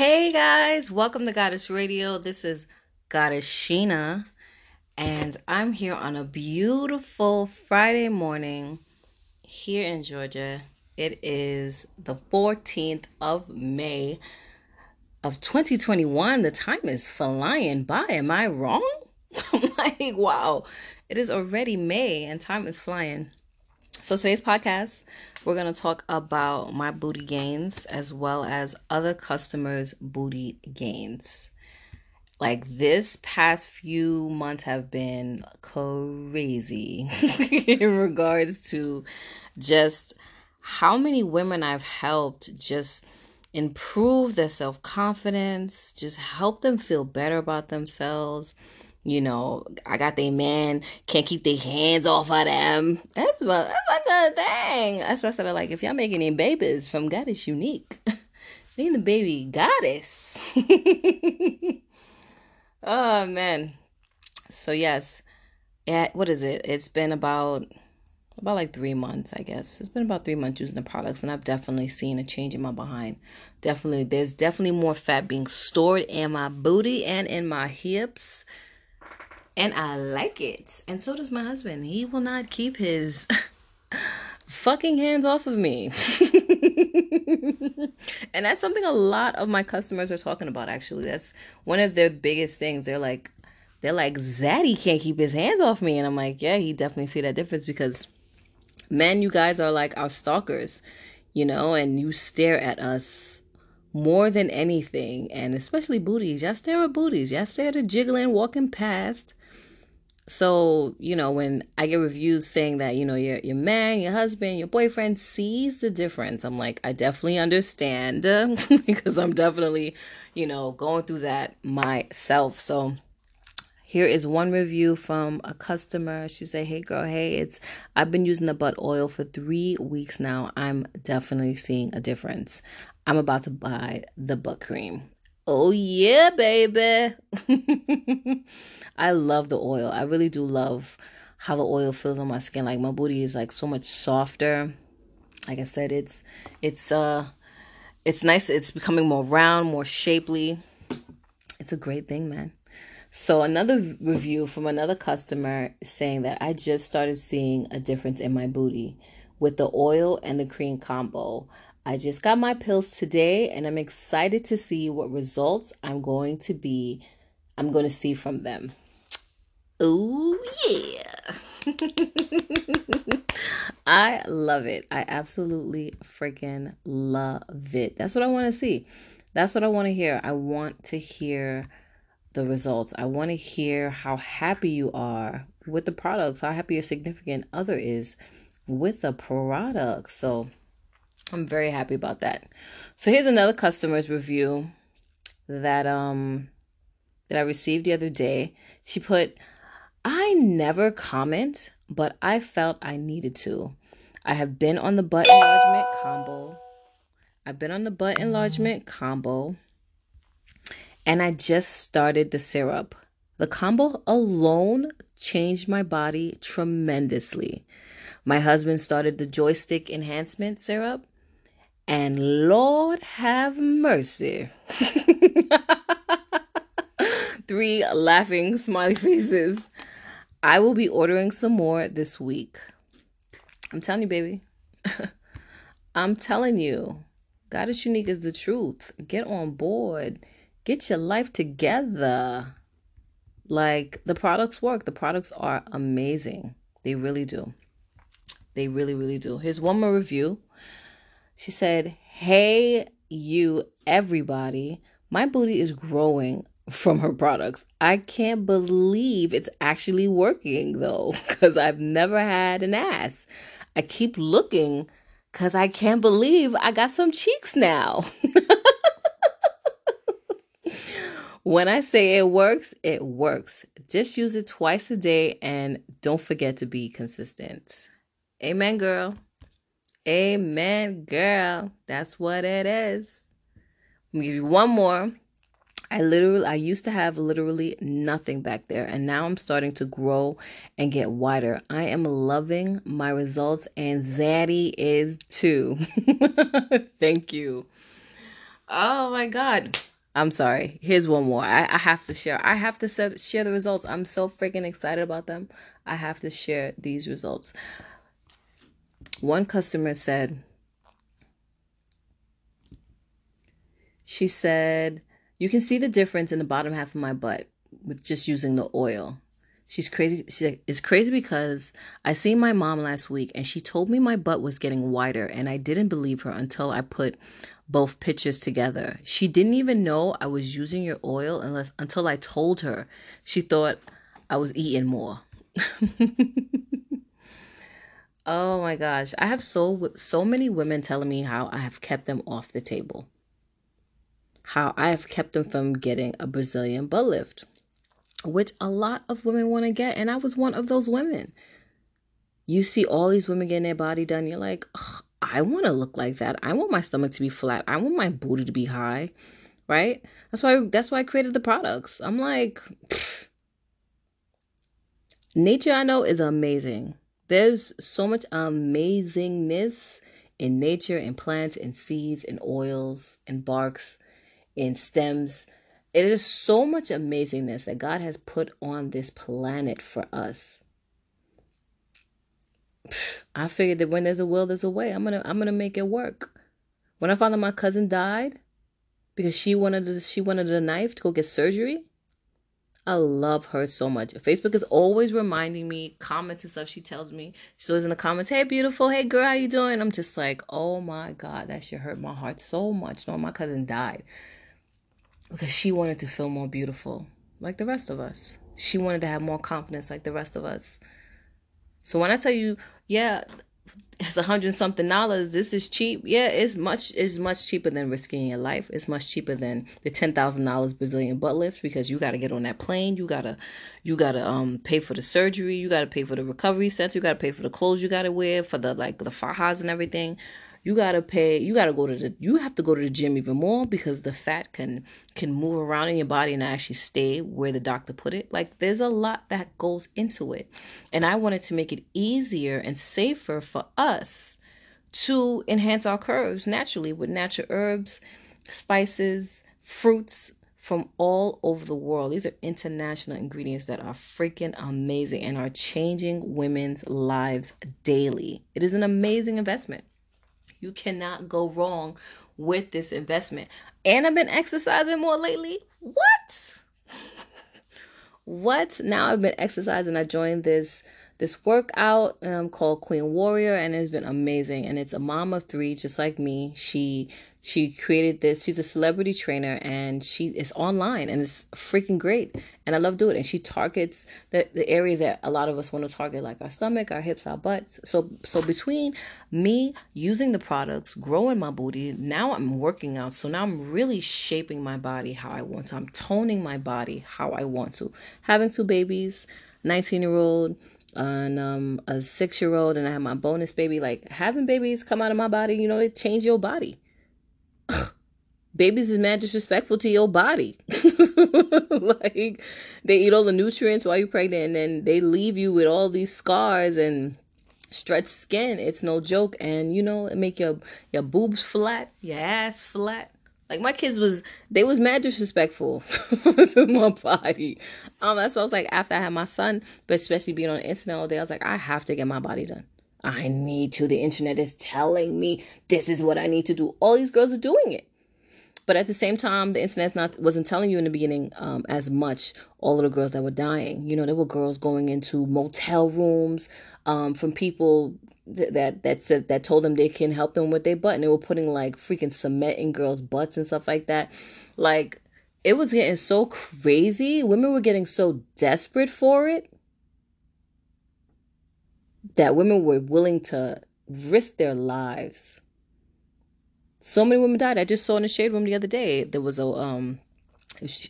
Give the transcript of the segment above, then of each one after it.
Hey guys, welcome to Goddess Radio. This is Goddess Sheena, and I'm here on a beautiful Friday morning here in Georgia. It is the 14th of May of 2021. The time is flying by. Am I wrong? I'm like, wow, it is already May and time is flying. So today's podcast, we're going to talk about my booty gains as well as other customers' booty gains. Like this past few months have been crazy in regards to just how many women I've helped just improve their self-confidence, just help them feel better about themselves you know, I got their man, can't keep their hands off of them. That's my, that's my good thing. That's what I said. Like, if y'all making any babies from Goddess Unique, name the baby Goddess. oh, man. So, yes. Yeah, what is it? It's been about about like three months, I guess. It's been about three months using the products, and I've definitely seen a change in my behind. Definitely, there's definitely more fat being stored in my booty and in my hips and I like it. And so does my husband. He will not keep his fucking hands off of me. and that's something a lot of my customers are talking about actually. That's one of their biggest things. They're like they're like Zaddy can't keep his hands off me and I'm like, yeah, he definitely see that difference because men, you guys are like our stalkers, you know, and you stare at us more than anything, and especially booties. Y'all stare at booties. Y'all stare at jiggling walking past. So, you know, when I get reviews saying that, you know, your your man, your husband, your boyfriend sees the difference, I'm like, I definitely understand because I'm definitely, you know, going through that myself. So, here is one review from a customer. She said, "Hey girl, hey, it's I've been using the butt oil for 3 weeks now. I'm definitely seeing a difference. I'm about to buy the butt cream. Oh, yeah, baby. I love the oil. I really do love how the oil feels on my skin. Like my booty is like so much softer. Like I said, it's it's uh it's nice. It's becoming more round, more shapely. It's a great thing, man. So another review from another customer saying that I just started seeing a difference in my booty with the oil and the cream combo. I just got my pills today and I'm excited to see what results I'm going to be I'm going to see from them. Oh yeah. I love it. I absolutely freaking love it. That's what I want to see. That's what I want to hear. I want to hear the results. I want to hear how happy you are with the products, how happy your significant other is with the product. So, I'm very happy about that. So here's another customer's review that um that I received the other day. She put, I never comment, but I felt I needed to. I have been on the butt enlargement combo. I've been on the butt enlargement combo. And I just started the syrup. The combo alone changed my body tremendously. My husband started the joystick enhancement syrup and Lord have mercy. Three laughing smiley faces. I will be ordering some more this week. I'm telling you, baby. I'm telling you. Goddess Unique is the truth. Get on board. Get your life together. Like the products work. The products are amazing. They really do. They really, really do. Here's one more review she said, Hey, you, everybody. My booty is growing from her products. I can't believe it's actually working though, because I've never had an ass. I keep looking because I can't believe I got some cheeks now. when I say it works, it works. Just use it twice a day and don't forget to be consistent. Amen, girl. Amen, girl. That's what it is. Let me give you one more. I literally, I used to have literally nothing back there, and now I'm starting to grow and get wider. I am loving my results, and Zaddy is too. Thank you. Oh my God. I'm sorry. Here's one more. I, I have to share. I have to share the results. I'm so freaking excited about them. I have to share these results. One customer said, she said, you can see the difference in the bottom half of my butt with just using the oil. She's crazy. She, it's crazy because I seen my mom last week and she told me my butt was getting wider and I didn't believe her until I put both pictures together. She didn't even know I was using your oil unless until I told her. She thought I was eating more. oh my gosh, I have so so many women telling me how I have kept them off the table. How I have kept them from getting a Brazilian butt lift which a lot of women want to get. And I was one of those women. You see all these women getting their body done. You're like, I want to look like that. I want my stomach to be flat. I want my booty to be high. Right? That's why that's why I created the products. I'm like pfft. nature I know is amazing. There's so much amazingness in nature and plants and seeds and oils and barks and stems it is so much amazingness that God has put on this planet for us. I figured that when there's a will, there's a way. I'm gonna I'm gonna make it work. When I found out my cousin died because she wanted she wanted a knife to go get surgery. I love her so much. Facebook is always reminding me, comments and stuff. She tells me, she's always in the comments, hey, beautiful, hey, girl, how you doing? I'm just like, oh my God, that shit hurt my heart so much. No, my cousin died because she wanted to feel more beautiful like the rest of us. She wanted to have more confidence like the rest of us. So when I tell you, yeah, it's a hundred something dollars, this is cheap. Yeah, it's much it's much cheaper than risking your life. It's much cheaper than the ten thousand dollars Brazilian butt lift because you gotta get on that plane, you gotta you gotta um pay for the surgery, you gotta pay for the recovery center, you gotta pay for the clothes you gotta wear, for the like the fajas and everything you gotta pay you gotta go to the you have to go to the gym even more because the fat can can move around in your body and actually stay where the doctor put it like there's a lot that goes into it and i wanted to make it easier and safer for us to enhance our curves naturally with natural herbs spices fruits from all over the world. These are international ingredients that are freaking amazing and are changing women's lives daily. It is an amazing investment. You cannot go wrong with this investment. And I've been exercising more lately. What? what? Now I've been exercising. I joined this this workout um, called Queen Warrior, and it's been amazing. And it's a mom of three, just like me. She she created this. She's a celebrity trainer and she is online and it's freaking great. And I love doing it. And she targets the, the areas that a lot of us want to target, like our stomach, our hips, our butts. So so between me using the products, growing my booty, now I'm working out. So now I'm really shaping my body how I want to. I'm toning my body how I want to. Having two babies, 19 year old, and um, a six year old, and I have my bonus baby. Like having babies come out of my body, you know, it change your body babies is mad disrespectful to your body. like they eat all the nutrients while you're pregnant and then they leave you with all these scars and stretched skin. It's no joke. And you know, it make your your boobs flat, your ass flat. Like my kids was they was mad disrespectful to my body. Um that's why I was like after I had my son, but especially being on the internet all day, I was like, I have to get my body done. I need to. The internet is telling me this is what I need to do. All these girls are doing it. But at the same time, the internet's not wasn't telling you in the beginning um, as much all of the girls that were dying. You know, there were girls going into motel rooms um, from people th- that that said that told them they can help them with their butt, and they were putting like freaking cement in girls' butts and stuff like that. Like it was getting so crazy. Women were getting so desperate for it that women were willing to risk their lives. So many women died. I just saw in the shade room the other day. There was a um,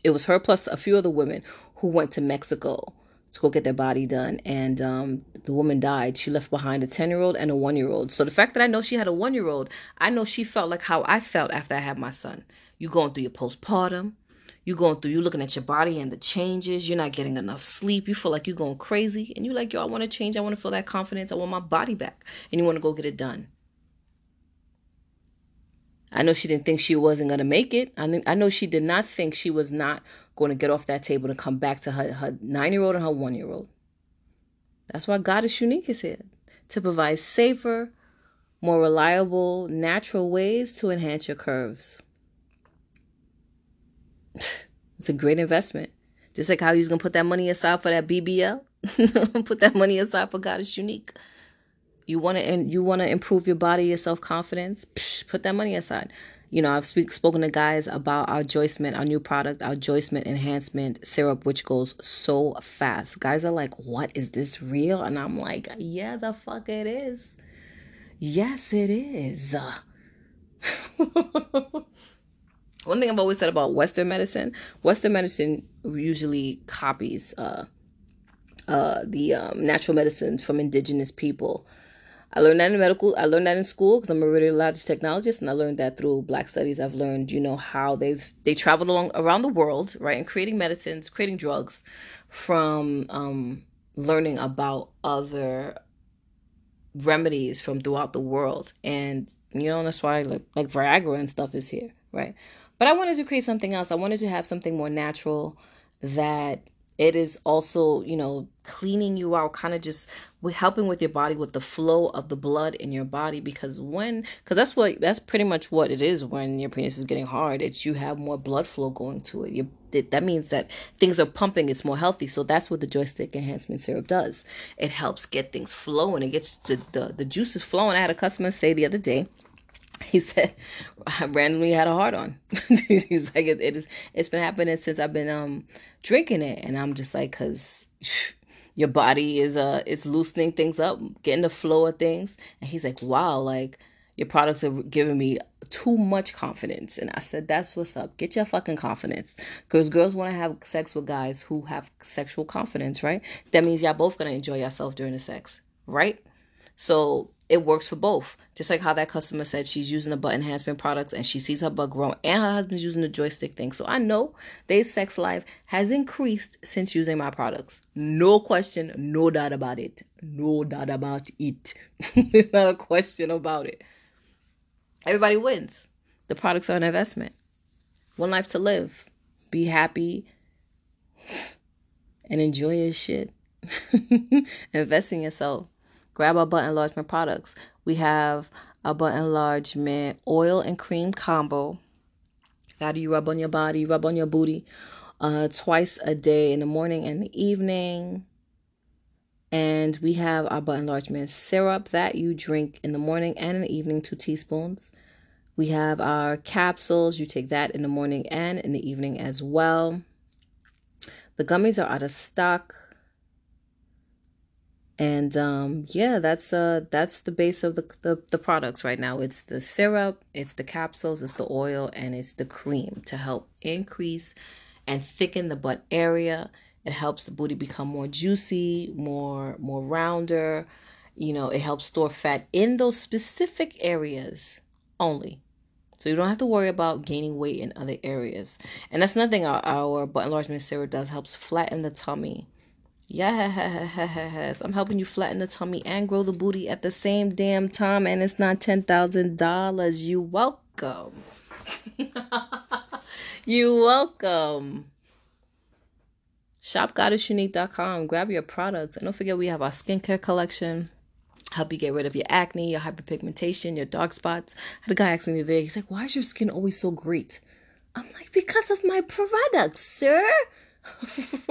it was her plus a few other women who went to Mexico to go get their body done, and um, the woman died. She left behind a ten year old and a one year old. So the fact that I know she had a one year old, I know she felt like how I felt after I had my son. You going through your postpartum, you going through, you looking at your body and the changes. You're not getting enough sleep. You feel like you're going crazy, and you're like, yo, I want to change. I want to feel that confidence. I want my body back, and you want to go get it done. I know she didn't think she wasn't going to make it. I, I know she did not think she was not going to get off that table and come back to her, her nine year old and her one year old. That's why Goddess Unique is here to provide safer, more reliable, natural ways to enhance your curves. it's a great investment. Just like how you was gonna put that money aside for that BBL, put that money aside for Goddess Unique. You want to and you want to improve your body, your self confidence. Put that money aside. You know, I've speak, spoken to guys about our Joycement, our new product, our Joycement enhancement syrup, which goes so fast. Guys are like, "What is this real?" And I'm like, "Yeah, the fuck it is. Yes, it is." One thing I've always said about Western medicine, Western medicine usually copies uh, uh, the um, natural medicines from indigenous people. I learned that in medical. I learned that in school because I'm a radiologist technologist, and I learned that through Black studies. I've learned, you know, how they've they traveled along around the world, right, and creating medicines, creating drugs, from um, learning about other remedies from throughout the world, and you know, that's why like like Viagra and stuff is here, right? But I wanted to create something else. I wanted to have something more natural that it is also, you know, cleaning you out, kind of just helping with your body with the flow of the blood in your body. Because when, because that's what, that's pretty much what it is when your penis is getting hard. It's you have more blood flow going to it. You, that means that things are pumping. It's more healthy. So that's what the joystick enhancement syrup does. It helps get things flowing. It gets to the the juices flowing. I had a customer say the other day he said I randomly had a heart on. He's like it, it is it's been happening since I've been um drinking it and I'm just like cuz your body is uh it's loosening things up, getting the flow of things. And he's like, "Wow, like your products are giving me too much confidence." And I said, "That's what's up. Get your fucking confidence." Cuz girls want to have sex with guys who have sexual confidence, right? That means y'all both to enjoy yourself during the sex, right? So it works for both. Just like how that customer said she's using the butt enhancement products and she sees her butt grow and her husband's using the joystick thing. So I know their sex life has increased since using my products. No question, no doubt about it. No doubt about it. it's not a question about it. Everybody wins. The products are an investment. One life to live. Be happy and enjoy your shit. Invest in yourself grab our butt enlargement products. We have a butt enlargement oil and cream combo. How do you rub on your body, rub on your booty uh, twice a day in the morning and the evening. And we have our butt enlargement syrup that you drink in the morning and in the evening, two teaspoons. We have our capsules. You take that in the morning and in the evening as well. The gummies are out of stock and um, yeah that's uh that's the base of the, the the products right now. It's the syrup it's the capsules it's the oil and it's the cream to help increase and thicken the butt area. It helps the booty become more juicy more more rounder. You know it helps store fat in those specific areas only. So you don't have to worry about gaining weight in other areas. And that's nothing our, our butt enlargement syrup does helps flatten the tummy Yes, I'm helping you flatten the tummy and grow the booty at the same damn time, and it's not ten thousand dollars. You welcome. you welcome. ShopGoddessUnique.com. Grab your products, and don't forget we have our skincare collection. Help you get rid of your acne, your hyperpigmentation, your dark spots. I had a guy asking me the other day. He's like, "Why is your skin always so great?" I'm like, "Because of my products, sir."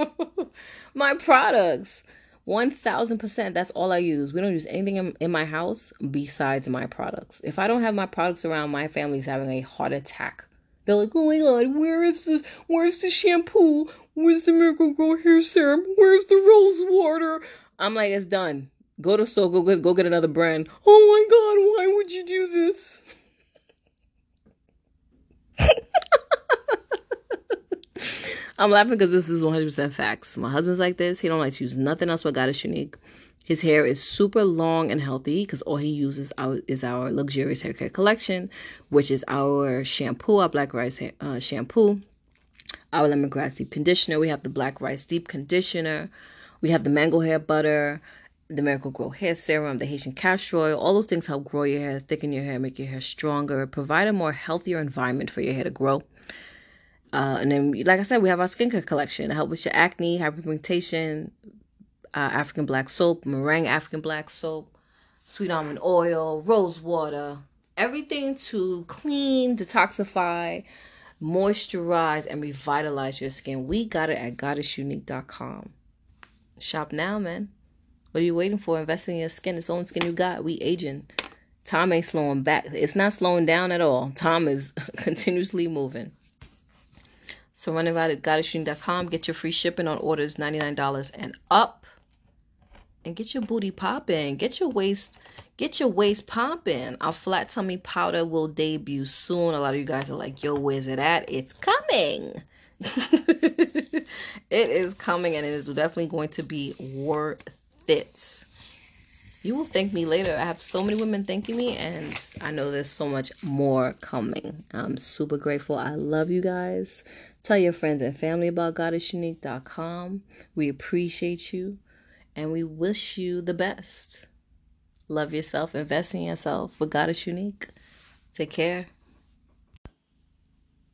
my products. 1000% that's all I use. We don't use anything in, in, my house besides my products. If I don't have my products around, my family's having a heart attack. They're like, oh my god, where is this? Where's the shampoo? Where's the Miracle-Gro hair serum? Where's the rose water? I'm like, it's done. Go to store, go, go get another brand. Oh my god, why would you do this? I'm laughing because this is 100% facts. My husband's like this. He don't like to use nothing else but Goddess Unique. His hair is super long and healthy because all he uses is our luxurious hair care collection, which is our shampoo, our black rice uh, shampoo, our lemongrass deep conditioner. We have the black rice deep conditioner. We have the mango hair butter the Miracle Grow Hair Serum, the Haitian Castor Oil, all those things help grow your hair, thicken your hair, make your hair stronger, provide a more healthier environment for your hair to grow. Uh, and then, like I said, we have our skincare collection to help with your acne, hyperpigmentation, uh, African black soap, moringa African black soap, sweet almond oil, rose water, everything to clean, detoxify, moisturize, and revitalize your skin. We got it at goddessunique.com. Shop now, man. What are you waiting for? Invest in your skin. It's the only skin you got. We aging. Time ain't slowing back. It's not slowing down at all. Time is continuously moving. So run about at goddessunique.com. Get your free shipping on orders $99 and up. And get your booty popping. Get your waist, get your waist popping. Our flat tummy powder will debut soon. A lot of you guys are like, yo, where's it at? It's coming. it is coming and it is definitely going to be worth it. You will thank me later. I have so many women thanking me, and I know there's so much more coming. I'm super grateful. I love you guys. Tell your friends and family about goddessunique.com. We appreciate you and we wish you the best. Love yourself, invest in yourself with Goddess Unique. Take care.